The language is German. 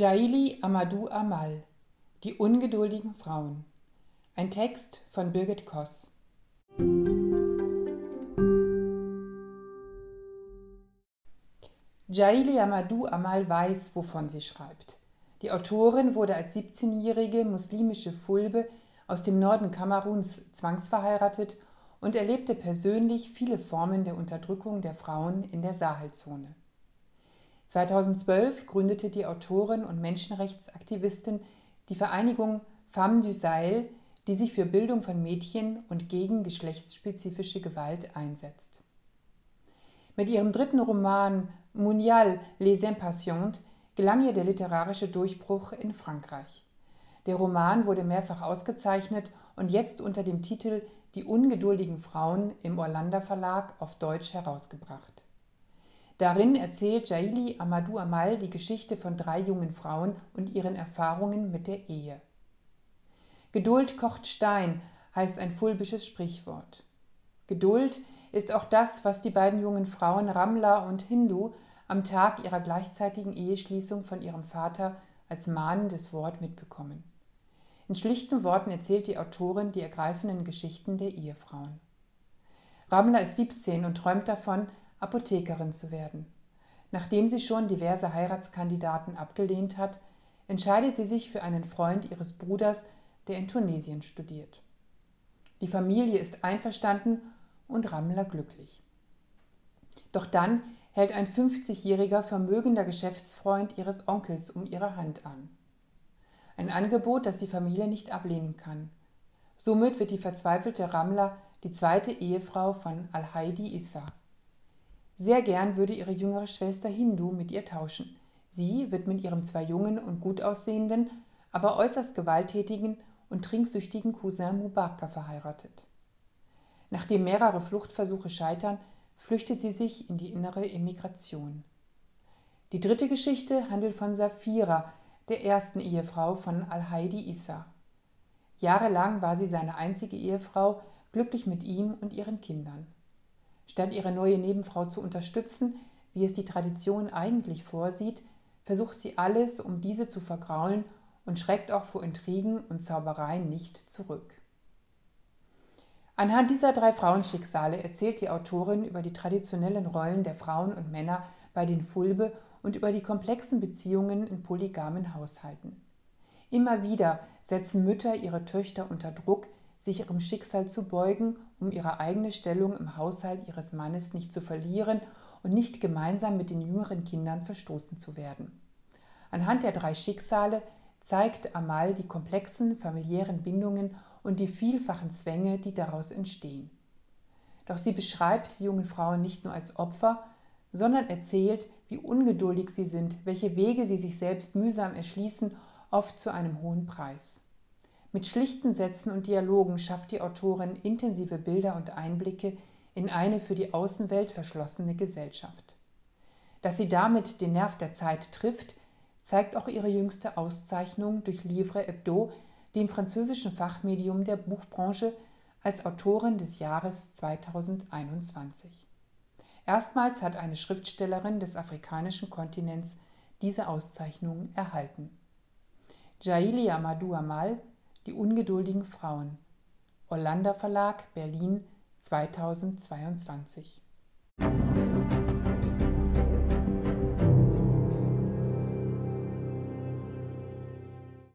Jaili Amadou Amal Die ungeduldigen Frauen Ein Text von Birgit Koss Jaili Amadou Amal weiß, wovon sie schreibt. Die Autorin wurde als 17-jährige muslimische Fulbe aus dem Norden Kameruns zwangsverheiratet und erlebte persönlich viele Formen der Unterdrückung der Frauen in der Sahelzone. 2012 gründete die Autorin und Menschenrechtsaktivistin die Vereinigung Femmes du Sahel, die sich für Bildung von Mädchen und gegen geschlechtsspezifische Gewalt einsetzt. Mit ihrem dritten Roman Munial les Impatientes gelang ihr der literarische Durchbruch in Frankreich. Der Roman wurde mehrfach ausgezeichnet und jetzt unter dem Titel Die ungeduldigen Frauen im Orlando Verlag auf Deutsch herausgebracht. Darin erzählt Jaili Amadou Amal die Geschichte von drei jungen Frauen und ihren Erfahrungen mit der Ehe. Geduld kocht Stein heißt ein fulbisches Sprichwort. Geduld ist auch das, was die beiden jungen Frauen Ramla und Hindu am Tag ihrer gleichzeitigen Eheschließung von ihrem Vater als mahnendes Wort mitbekommen. In schlichten Worten erzählt die Autorin die ergreifenden Geschichten der Ehefrauen. Ramla ist 17 und träumt davon, Apothekerin zu werden. Nachdem sie schon diverse Heiratskandidaten abgelehnt hat, entscheidet sie sich für einen Freund ihres Bruders, der in Tunesien studiert. Die Familie ist einverstanden und Rammler glücklich. Doch dann hält ein 50-jähriger vermögender Geschäftsfreund ihres Onkels um ihre Hand an. Ein Angebot, das die Familie nicht ablehnen kann. Somit wird die verzweifelte Rammler die zweite Ehefrau von Al-Haidi Issa. Sehr gern würde ihre jüngere Schwester Hindu mit ihr tauschen. Sie wird mit ihrem zwei jungen und gut aussehenden, aber äußerst gewalttätigen und trinksüchtigen Cousin Mubaka verheiratet. Nachdem mehrere Fluchtversuche scheitern, flüchtet sie sich in die innere Emigration. Die dritte Geschichte handelt von Safira, der ersten Ehefrau von Al-Haidi Issa. Jahrelang war sie seine einzige Ehefrau, glücklich mit ihm und ihren Kindern. Statt ihre neue Nebenfrau zu unterstützen, wie es die Tradition eigentlich vorsieht, versucht sie alles, um diese zu vergraulen und schreckt auch vor Intrigen und Zaubereien nicht zurück. Anhand dieser drei Frauenschicksale erzählt die Autorin über die traditionellen Rollen der Frauen und Männer bei den Fulbe und über die komplexen Beziehungen in polygamen Haushalten. Immer wieder setzen Mütter ihre Töchter unter Druck, sich ihrem Schicksal zu beugen, um ihre eigene Stellung im Haushalt ihres Mannes nicht zu verlieren und nicht gemeinsam mit den jüngeren Kindern verstoßen zu werden. Anhand der drei Schicksale zeigt Amal die komplexen familiären Bindungen und die vielfachen Zwänge, die daraus entstehen. Doch sie beschreibt die jungen Frauen nicht nur als Opfer, sondern erzählt, wie ungeduldig sie sind, welche Wege sie sich selbst mühsam erschließen, oft zu einem hohen Preis. Mit schlichten Sätzen und Dialogen schafft die Autorin intensive Bilder und Einblicke in eine für die Außenwelt verschlossene Gesellschaft. Dass sie damit den Nerv der Zeit trifft, zeigt auch ihre jüngste Auszeichnung durch Livre Hebdo, dem französischen Fachmedium der Buchbranche, als Autorin des Jahres 2021. Erstmals hat eine Schriftstellerin des afrikanischen Kontinents diese Auszeichnung erhalten. Jaili Amadou Amal die ungeduldigen Frauen. Orlando Verlag, Berlin 2022.